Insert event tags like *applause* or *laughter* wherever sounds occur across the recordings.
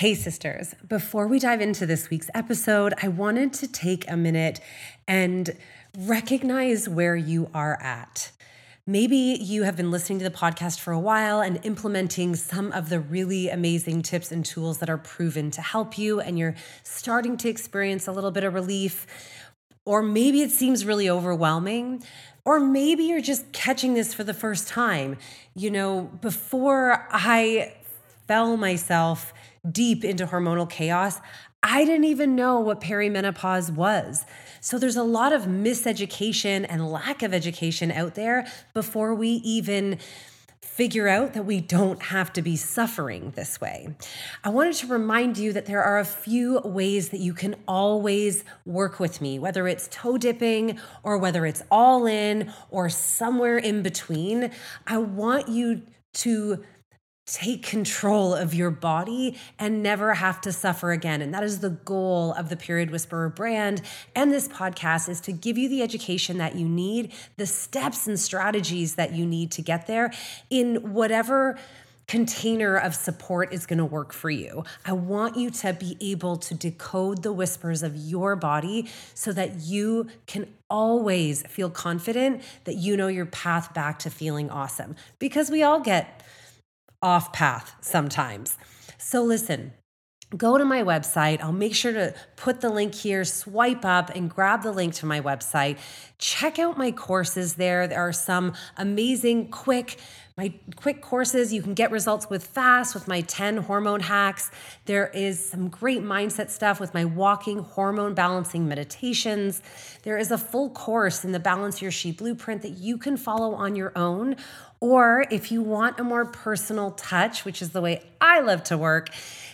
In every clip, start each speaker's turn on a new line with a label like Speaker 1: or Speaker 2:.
Speaker 1: Hey, sisters, before we dive into this week's episode, I wanted to take a minute and recognize where you are at. Maybe you have been listening to the podcast for a while and implementing some of the really amazing tips and tools that are proven to help you, and you're starting to experience a little bit of relief. Or maybe it seems really overwhelming. Or maybe you're just catching this for the first time. You know, before I fell myself deep into hormonal chaos, I didn't even know what perimenopause was. So there's a lot of miseducation and lack of education out there before we even figure out that we don't have to be suffering this way. I wanted to remind you that there are a few ways that you can always work with me, whether it's toe dipping or whether it's all in or somewhere in between. I want you to take control of your body and never have to suffer again. And that is the goal of the Period Whisperer brand and this podcast is to give you the education that you need, the steps and strategies that you need to get there in whatever container of support is going to work for you. I want you to be able to decode the whispers of your body so that you can always feel confident that you know your path back to feeling awesome because we all get off path sometimes. So, listen, go to my website. I'll make sure to put the link here, swipe up and grab the link to my website. Check out my courses there. There are some amazing, quick, my quick courses you can get results with fast with my 10 hormone hacks. There is some great mindset stuff with my walking hormone balancing meditations. There is a full course in the Balance Your She blueprint that you can follow on your own or if you want a more personal touch, which is the way I love to work,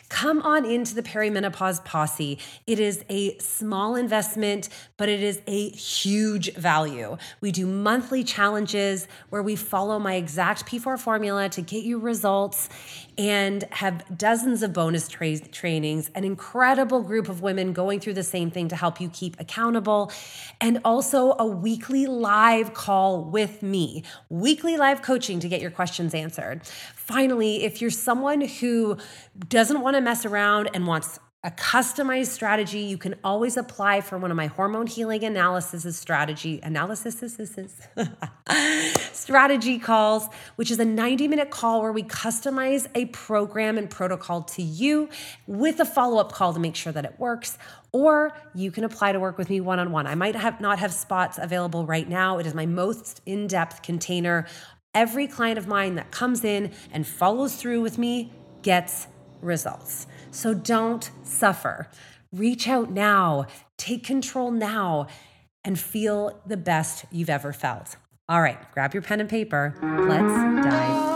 Speaker 1: come on into the perimenopause posse. It is a small investment, but it is a huge value. We do monthly challenges where we follow my exact P4 formula to get you results and have dozens of bonus tra- trainings, an incredible group of women going through the same thing to help you keep accountable, and also a weekly live call with me, weekly live coaching to get your questions answered. Finally, if you're someone who doesn't want to mess around and wants a customized strategy. You can always apply for one of my hormone healing analysis strategy analysis *laughs* strategy calls which is a 90 minute call where we customize a program and protocol to you with a follow-up call to make sure that it works or you can apply to work with me one-on-one. I might have not have spots available right now. It is my most in-depth container. Every client of mine that comes in and follows through with me gets results so don't suffer. Reach out now, take control now, and feel the best you've ever felt. All right, grab your pen and paper. Let's dive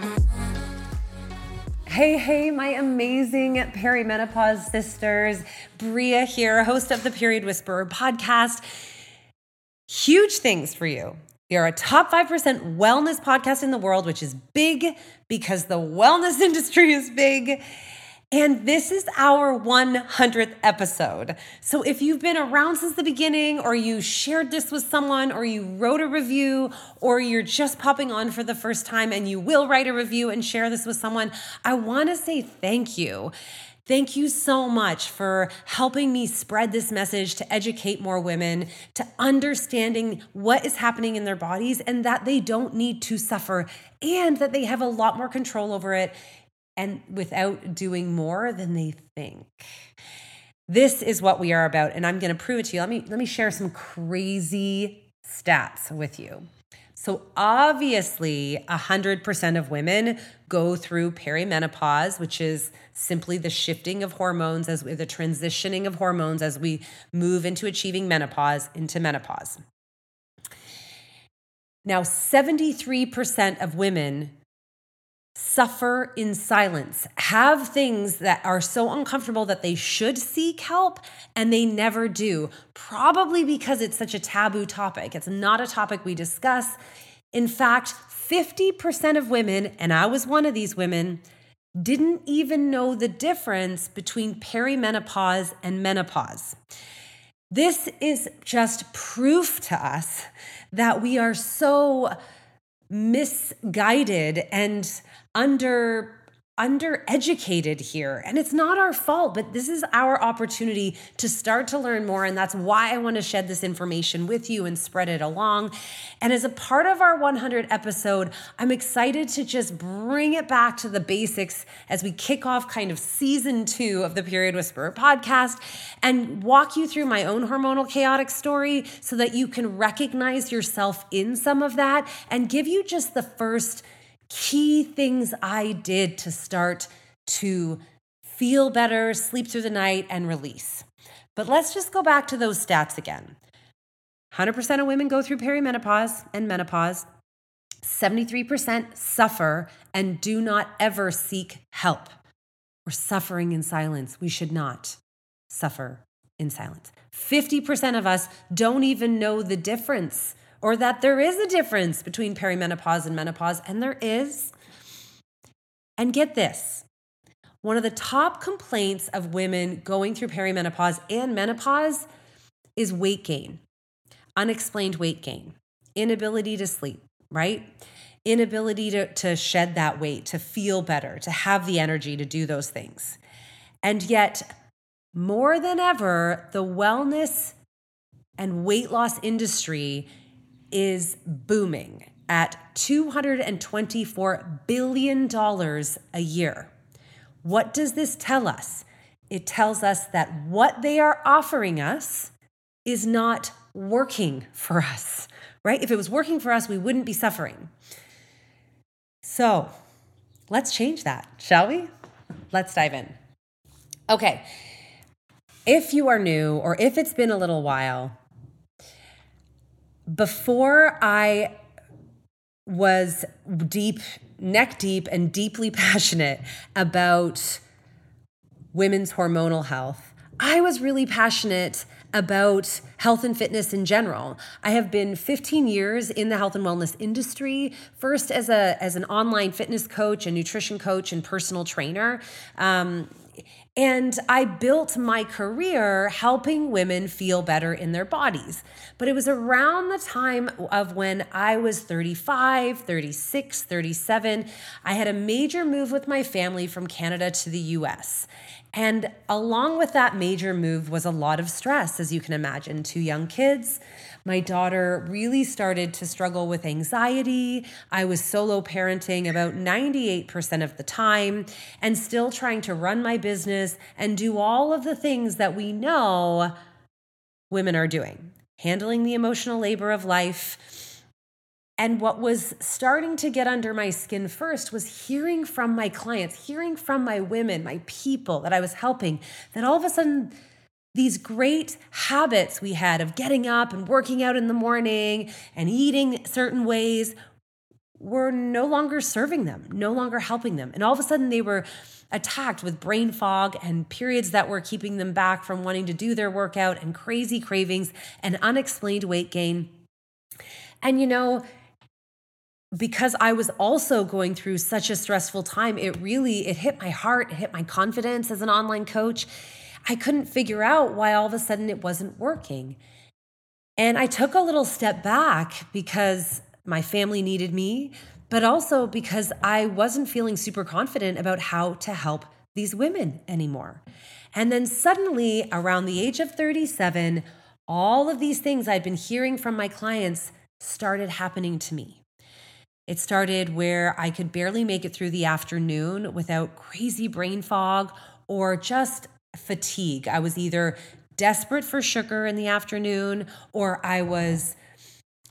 Speaker 1: Hey, hey, my amazing perimenopause sisters. Bria here, host of the Period Whisperer podcast. Huge things for you. We are a top 5% wellness podcast in the world, which is big because the wellness *laughs* industry is big. And this is our 100th episode. So if you've been around since the beginning, or you shared this with someone, or you wrote a review, or you're just popping on for the first time and you will write a review and share this with someone, I wanna say thank you. Thank you so much for helping me spread this message to educate more women to understanding what is happening in their bodies and that they don't need to suffer and that they have a lot more control over it and without doing more than they think. This is what we are about and I'm going to prove it to you. Let me let me share some crazy stats with you. So obviously, 100% of women go through perimenopause, which is simply the shifting of hormones as we the transitioning of hormones as we move into achieving menopause into menopause. Now, 73% of women suffer in silence, have things that are so uncomfortable that they should seek help and they never do, probably because it's such a taboo topic. It's not a topic we discuss. In fact, 50% of women, and I was one of these women, didn't even know the difference between perimenopause and menopause. This is just proof to us that we are so misguided and under undereducated here. And it's not our fault, but this is our opportunity to start to learn more. And that's why I want to shed this information with you and spread it along. And as a part of our 100 episode, I'm excited to just bring it back to the basics as we kick off kind of season two of the Period Whisperer podcast and walk you through my own hormonal chaotic story so that you can recognize yourself in some of that and give you just the first key things I did to start to feel better, sleep through the night, and release. But let's just go back to those stats again 100% of women go through perimenopause and menopause. 73% suffer and do not ever seek help. We're suffering in silence. We should not suffer in silence. 50% of us don't even know the difference or that there is a difference between perimenopause and menopause, and there is. And get this one of the top complaints of women going through perimenopause and menopause is weight gain, unexplained weight gain, inability to sleep, right? Inability to, to shed that weight, to feel better, to have the energy to do those things. And yet, more than ever, the wellness and weight loss industry is booming at $224 billion a year. What does this tell us? It tells us that what they are offering us is not working for us, right? If it was working for us, we wouldn't be suffering. So let's change that, shall we? Let's dive in. Okay. If you are new or if it's been a little while, before I was deep, neck deep, and deeply *laughs* passionate about women's hormonal health, I was really passionate about health and fitness in general. I have been 15 years in the health and wellness industry, first as a as an online fitness coach, a nutrition coach, and personal trainer. Um, and I built my career helping women feel better in their bodies. But it was around the time of when I was 35, 36, 37. I had a major move with my family from Canada to the US. And along with that major move was a lot of stress, as you can imagine. Two young kids. My daughter really started to struggle with anxiety. I was solo parenting about 98% of the time and still trying to run my business and do all of the things that we know women are doing handling the emotional labor of life and what was starting to get under my skin first was hearing from my clients, hearing from my women, my people that I was helping, that all of a sudden, these great habits we had of getting up and working out in the morning and eating certain ways were no longer serving them, no longer helping them. And all of a sudden, they were attacked with brain fog and periods that were keeping them back from wanting to do their workout and crazy cravings and unexplained weight gain. And you know, because I was also going through such a stressful time, it really it hit my heart, it hit my confidence as an online coach. I couldn't figure out why all of a sudden it wasn't working. And I took a little step back because my family needed me, but also because I wasn't feeling super confident about how to help these women anymore. And then suddenly, around the age of 37, all of these things I'd been hearing from my clients started happening to me. It started where I could barely make it through the afternoon without crazy brain fog or just fatigue. I was either desperate for sugar in the afternoon or I was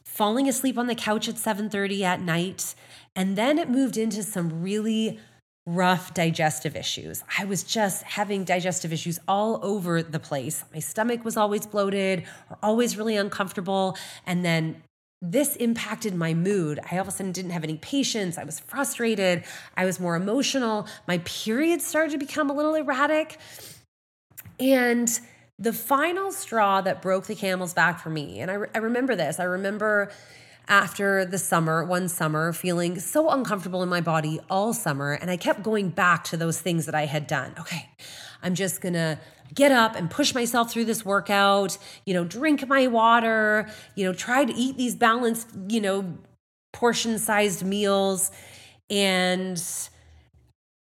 Speaker 1: falling asleep on the couch at 7:30 at night and then it moved into some really rough digestive issues. I was just having digestive issues all over the place. My stomach was always bloated or always really uncomfortable. And then this impacted my mood. I all of a sudden didn't have any patience. I was frustrated. I was more emotional. My periods started to become a little erratic. And the final straw that broke the camel's back for me, and I, re- I remember this, I remember after the summer, one summer, feeling so uncomfortable in my body all summer. And I kept going back to those things that I had done. Okay, I'm just gonna get up and push myself through this workout, you know, drink my water, you know, try to eat these balanced, you know, portion sized meals. And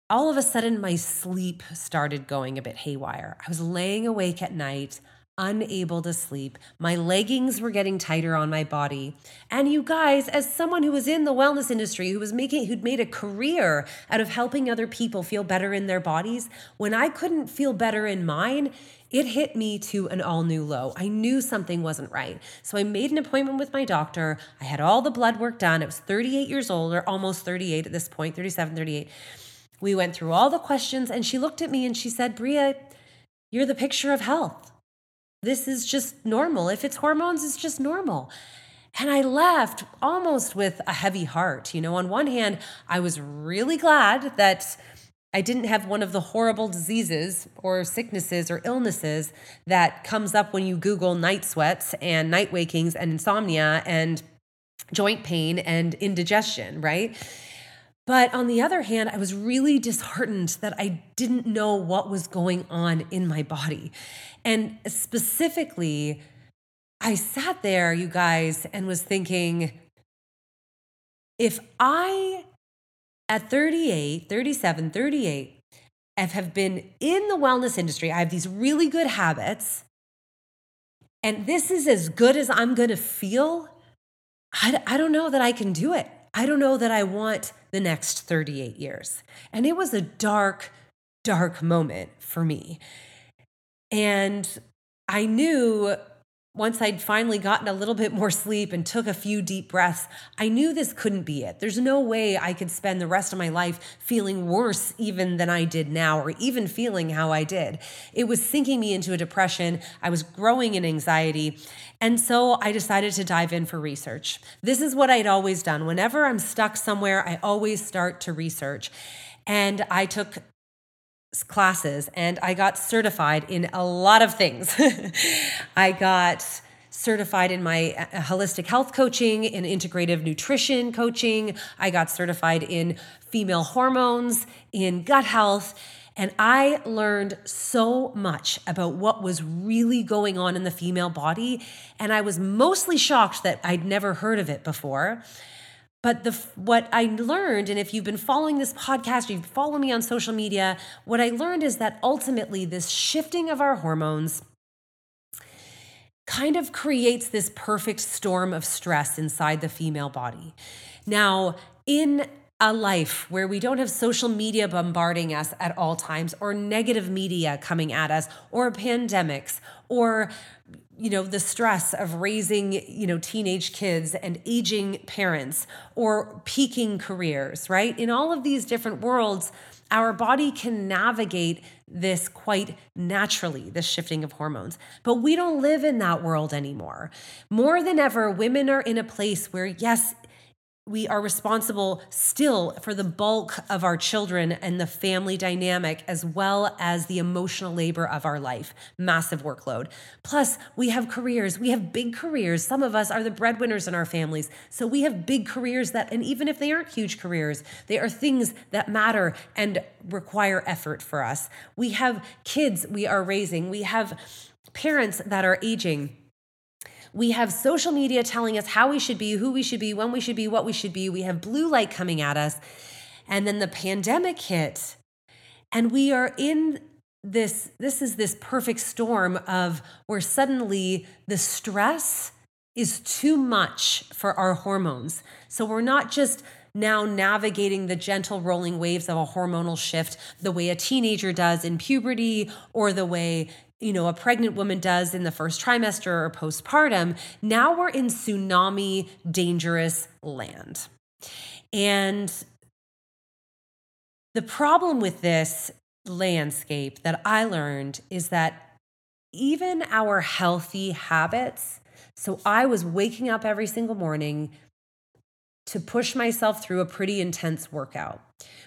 Speaker 1: all of a sudden, my sleep started going a bit haywire. I was laying awake at night unable to sleep. My leggings were getting tighter on my body. And you guys, as someone who was in the wellness industry, who was making who'd made a career out of helping other people feel better in their bodies, when I couldn't feel better in mine, it hit me to an all new low. I knew something wasn't right. So I made an appointment with my doctor. I had all the blood work done. I was 38 years old, or almost 38 at this point, 37, 38. We went through all the questions, and she looked at me and she said, Bria, you're the picture of health. This is just normal. If it's hormones, it's just normal. And I left almost with a heavy heart. You know, on one hand, I was really glad that I didn't have one of the horrible diseases or sicknesses or illnesses that comes up when you Google night sweats and night wakings and insomnia and joint pain and indigestion, right? But on the other hand, I was really disheartened that I didn't know what was going on in my body. And specifically, I sat there, you guys, and was thinking if I, at 38, 37, 38, have been in the wellness industry, I have these really good habits, and this is as good as I'm to feel, I, I don't know that I can do it. I don't know that I want the next 38 years. And it was a dark, dark moment for me. And I knew once I'd finally gotten a little bit more sleep and took a few deep breaths, I knew this couldn't be it. There's no way I could spend the rest of my life feeling worse even than I did now, or even feeling how I did. It was sinking me into a depression. I was growing in anxiety. And so I decided to dive in for research. This is what I'd always done. Whenever I'm stuck somewhere, I always start to research. And I took classes and I got certified in a lot of things. *laughs* I got certified in my uh, holistic health coaching, in integrative nutrition coaching. I got certified in female hormones, in gut health. And I learned so much about what was really going on in the female body. And I was mostly shocked that I'd never heard of it before. But the what I learned, and if you've been following this podcast, you follow me on social media, what I learned is that ultimately this shifting of our hormones kind of creates this perfect storm of stress inside the female body. Now, in a life where we don't have social media bombarding us at all times, or negative media coming at us, or pandemics, or you know the stress of raising you know teenage kids and aging parents or peaking careers right? In all of these different worlds our body can navigate this quite naturally this shifting of hormones. But we don't live in that world anymore. More than ever women are in a place where yes we are responsible still for the bulk of our children and the family dynamic, as well as the emotional labor of our life. Massive workload. Plus, we have careers. We have big careers. Some of us are the breadwinners in our families. So we have big careers that, and even if they aren't huge careers, they are things that matter and require effort for us. We have kids we are raising. We have parents that are aging we have social media telling us how we should be, who we should be, when we should be, what we should be. We have blue light coming at us. And then the pandemic hit. And we are in this this is this perfect storm of where suddenly the stress is too much for our hormones. So we're not just now navigating the gentle rolling waves of a hormonal shift the way a teenager does in puberty or the way you know a pregnant woman does in the first trimester or postpartum now we're in tsunami dangerous land. And the problem with this landscape that I learned is that even our healthy habits, so I was waking up every single morning to push myself through a pretty intense workout,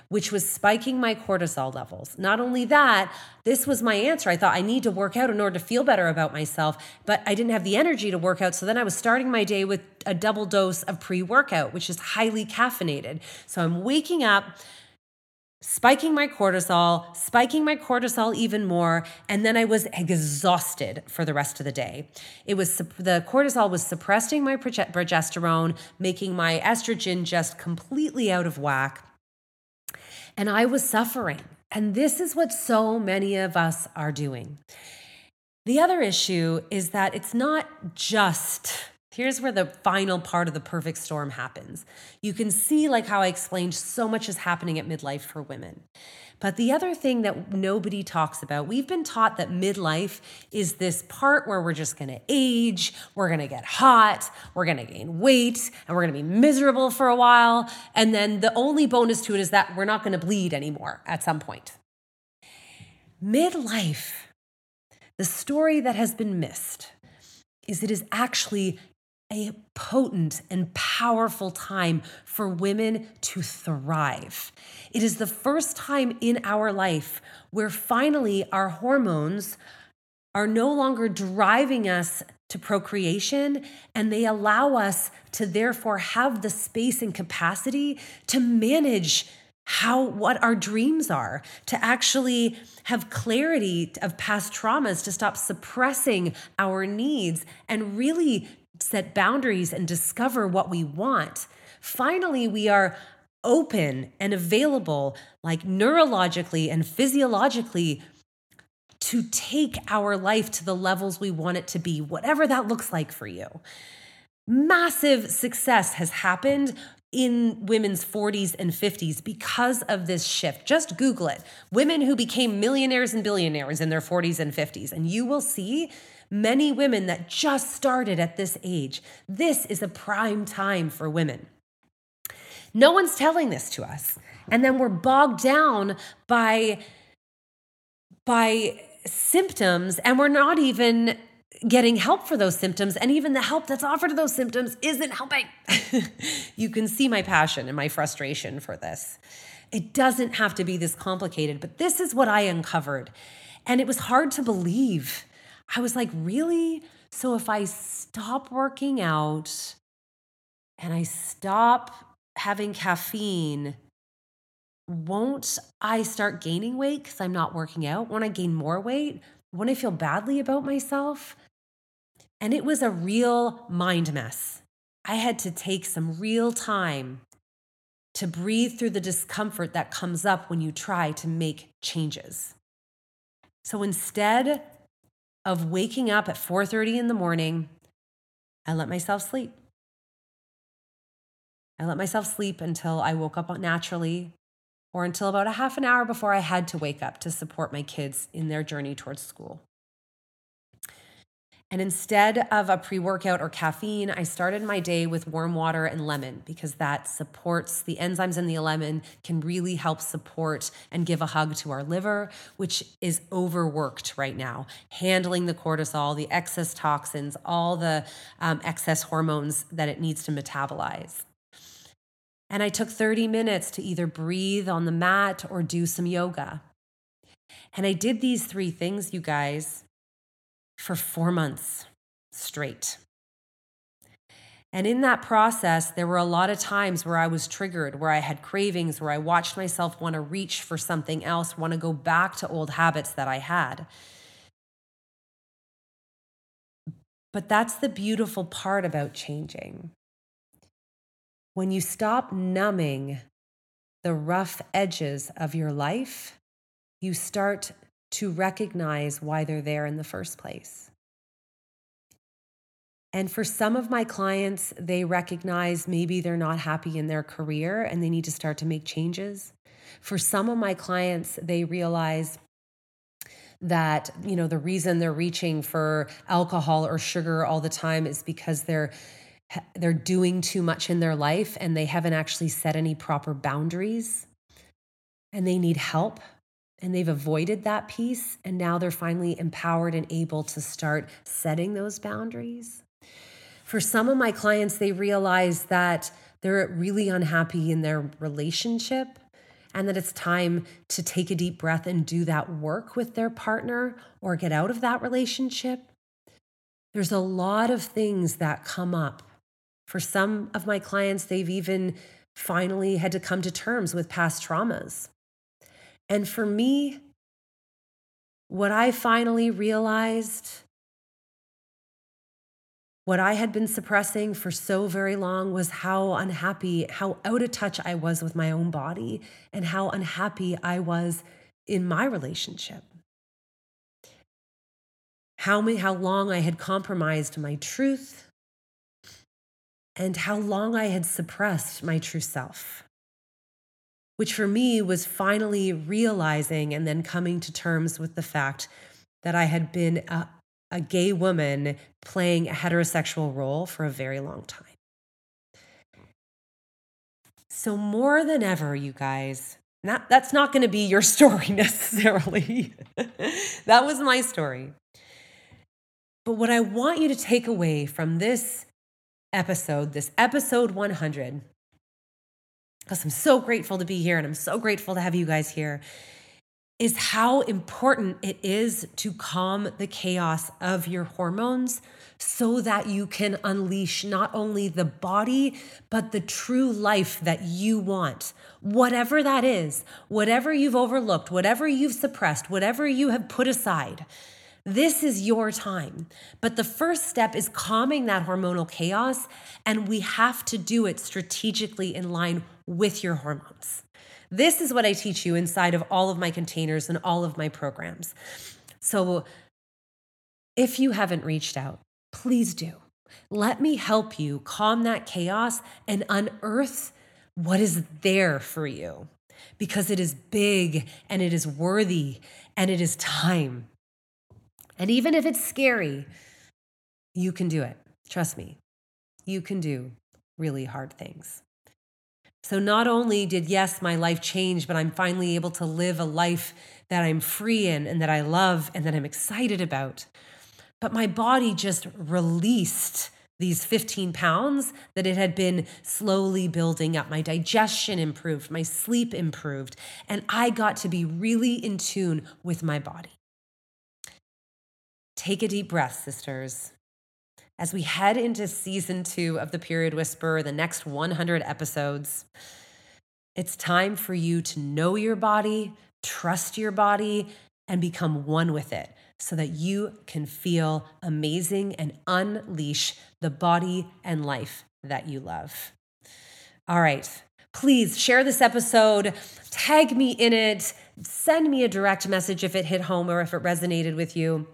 Speaker 1: which was spiking my cortisol levels. Not only that, this was my answer. I thought I need to work out in order to feel better about myself, but I didn't have the energy to work out. So then I was starting my day with a double dose of pre workout, which is highly caffeinated. So I'm waking up spiking my cortisol, spiking my cortisol even more, and then I was exhausted for the rest of the day. It was the cortisol was suppressing my progesterone, making my estrogen just completely out of whack. And I was suffering. And this is what so many of us are doing. The other issue is that it's not just Here's where the final part of the perfect storm happens. You can see, like how I explained, so much is happening at midlife for women. But the other thing that nobody talks about, we've been taught that midlife is this part where we're just gonna age, we're gonna get hot, we're gonna gain weight, and we're gonna be miserable for a while. And then the only bonus to it is that we're not gonna bleed anymore at some point. Midlife, the story that has been missed, is it is actually a potent and powerful time for women to thrive. It is the first time in our life where finally our hormones are no longer driving us to procreation and they allow us to therefore have the space and capacity to manage how what our dreams are to actually have clarity of past traumas to stop suppressing our needs and really set boundaries and discover what we want. Finally, we are open and available, like neurologically and physiologically, to take our life to the levels we want it to be, whatever that looks like for you. Massive success has happened in women's 40s and 50s because of this shift. Just Google it. Women who became millionaires and billionaires in their 40s and 50s, and you will see many women that just started at this age. This is a prime time for women. No one's telling this to us. And then we're bogged down by by symptoms and we're not even getting help for those symptoms and even the help that's offered to those symptoms isn't helping. *laughs* you can see my passion and my frustration for this. It doesn't have to be this complicated, but this is what I uncovered. And it was hard to believe. I was like, really? So if I stop working out and I stop having caffeine, won't I start gaining weight because I'm not working out? Won't I gain more weight? Won't I feel badly about myself? And it was a real mind mess. I had to take some real time to breathe through the discomfort that comes up when you try to make changes. So instead of waking up at 4:30 in the morning, I let myself sleep. I let myself sleep until I woke up naturally or until about a half an hour before I had to wake up to support my kids in their journey towards school. And instead of a pre workout or caffeine, I started my day with warm water and lemon because that supports the enzymes in the lemon, can really help support and give a hug to our liver, which is overworked right now, handling the cortisol, the excess toxins, all the um, excess hormones that it needs to metabolize. And I took 30 minutes to either breathe on the mat or do some yoga. And I did these three things, you guys for four months straight. And in that process, there were a lot of times where I was triggered, where I had cravings, where I watched myself want to reach for something else, want to go back to old habits that I had. But that's the beautiful part about changing. When you stop numbing the rough edges of your life, you start to recognize why they're there in the first place. And for some of my clients, they recognize maybe they're not happy in their career and they need to start to make changes. For some of my clients, they realize that you know the reason they're reaching for alcohol or sugar all the time is because they're they're doing too much in their life and they haven't actually set any proper boundaries and they need help and they've avoided that piece and now they're finally empowered and able to start setting those boundaries. For some of my clients they realize that they're really unhappy in their relationship and that it's time to take a deep breath and do that work with their partner or get out of that relationship. There's a lot of things that come up. For some of my clients, they've even finally had to come to terms with past traumas. And for me, what I finally realized, what I had been suppressing for so very long was how unhappy, how out of touch I was with my own body, and how unhappy I was in my relationship. How, many, how long I had compromised my truth, and how long I had suppressed my true self, which for me was finally realizing and then coming to terms with the fact that I had been a, a gay woman playing a heterosexual role for a very long time. So, more than ever, you guys, not, that's not going to be your *laughs* story necessarily. *laughs* that was my story. But what I want you to take away from this episode, this episode 100, because I'm so grateful to be here and I'm so grateful to have you guys here, is how important it is to calm the chaos of your hormones so that you can unleash not only the body, but the true life that you want. Whatever that is, whatever you've overlooked, whatever you've suppressed, whatever you have put aside. This is your time. But the first step is calming that hormonal chaos, and we have to do it strategically in line with your hormones. This is what I teach you inside of all of my containers and all of my programs. So if you haven't reached out, please do. Let me help you calm that chaos and unearth what is there for you because it is big and it is worthy and it is time. And even if it's scary, you can do it. Trust me, you can do really hard things. So, not only did, yes, my life change, but I'm finally able to live a life that I'm free in and that I love and that I'm excited about. But my body just released these 15 pounds that it had been slowly building up. My digestion improved, my sleep improved, and I got to be really in tune with my body. Take a deep breath, sisters. As we head into season two of The Period Whisperer, the next 100 episodes, it's time for you to know your body, trust your body, and become one with it so that you can feel amazing and unleash the body and life that you love. All right. Please share this episode, tag me in it, send me a direct message if it hit home or if it resonated with you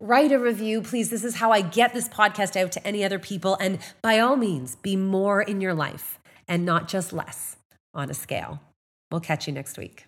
Speaker 1: write a review, please. This is how I get this podcast out to any other people. And by all means, be more in your life and not just less on a scale. We'll catch you next week.